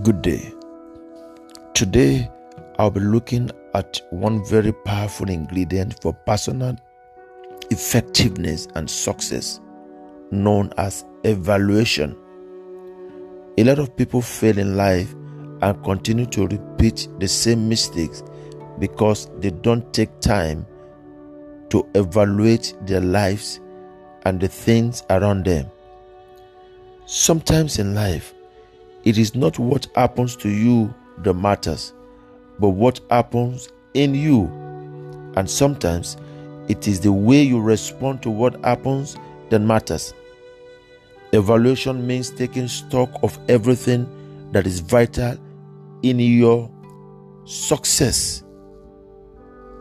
Good day. Today, I'll be looking at one very powerful ingredient for personal effectiveness and success known as evaluation. A lot of people fail in life and continue to repeat the same mistakes because they don't take time to evaluate their lives and the things around them. Sometimes in life, it is not what happens to you that matters, but what happens in you. And sometimes it is the way you respond to what happens that matters. Evaluation means taking stock of everything that is vital in your success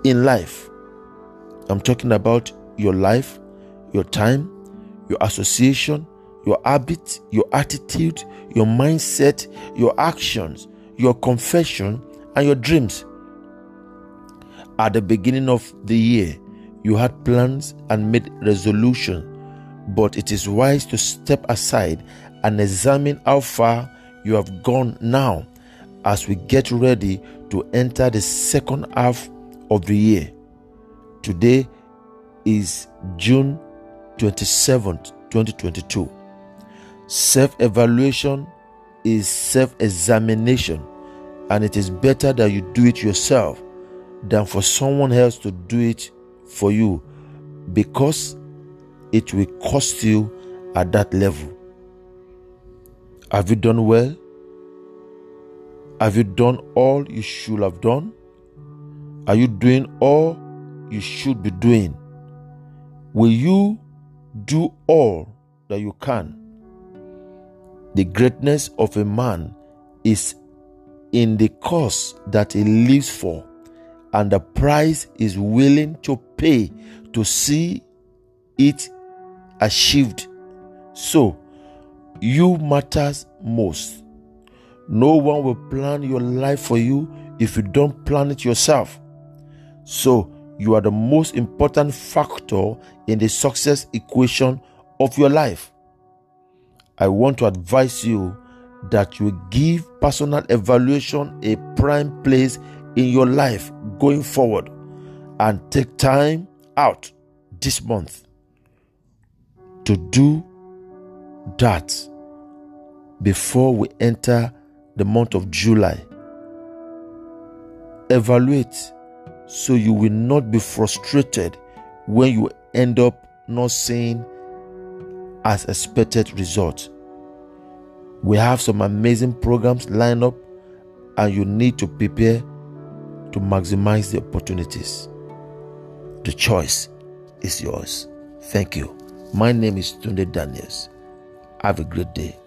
in life. I'm talking about your life, your time, your association, your habit, your attitude, your mindset, your actions, your confession, and your dreams. At the beginning of the year, you had plans and made resolutions, but it is wise to step aside and examine how far you have gone now as we get ready to enter the second half of the year. Today is June 27th, 2022. Self evaluation is self examination, and it is better that you do it yourself than for someone else to do it for you because it will cost you at that level. Have you done well? Have you done all you should have done? Are you doing all you should be doing? Will you do all that you can? The greatness of a man is in the cause that he lives for and the price is willing to pay to see it achieved. So, you matters most. No one will plan your life for you if you don't plan it yourself. So, you are the most important factor in the success equation of your life. I want to advise you that you give personal evaluation a prime place in your life going forward and take time out this month to do that before we enter the month of July. Evaluate so you will not be frustrated when you end up not seeing as expected results. We have some amazing programs lined up, and you need to prepare to maximize the opportunities. The choice is yours. Thank you. My name is Tunde Daniels. Have a great day.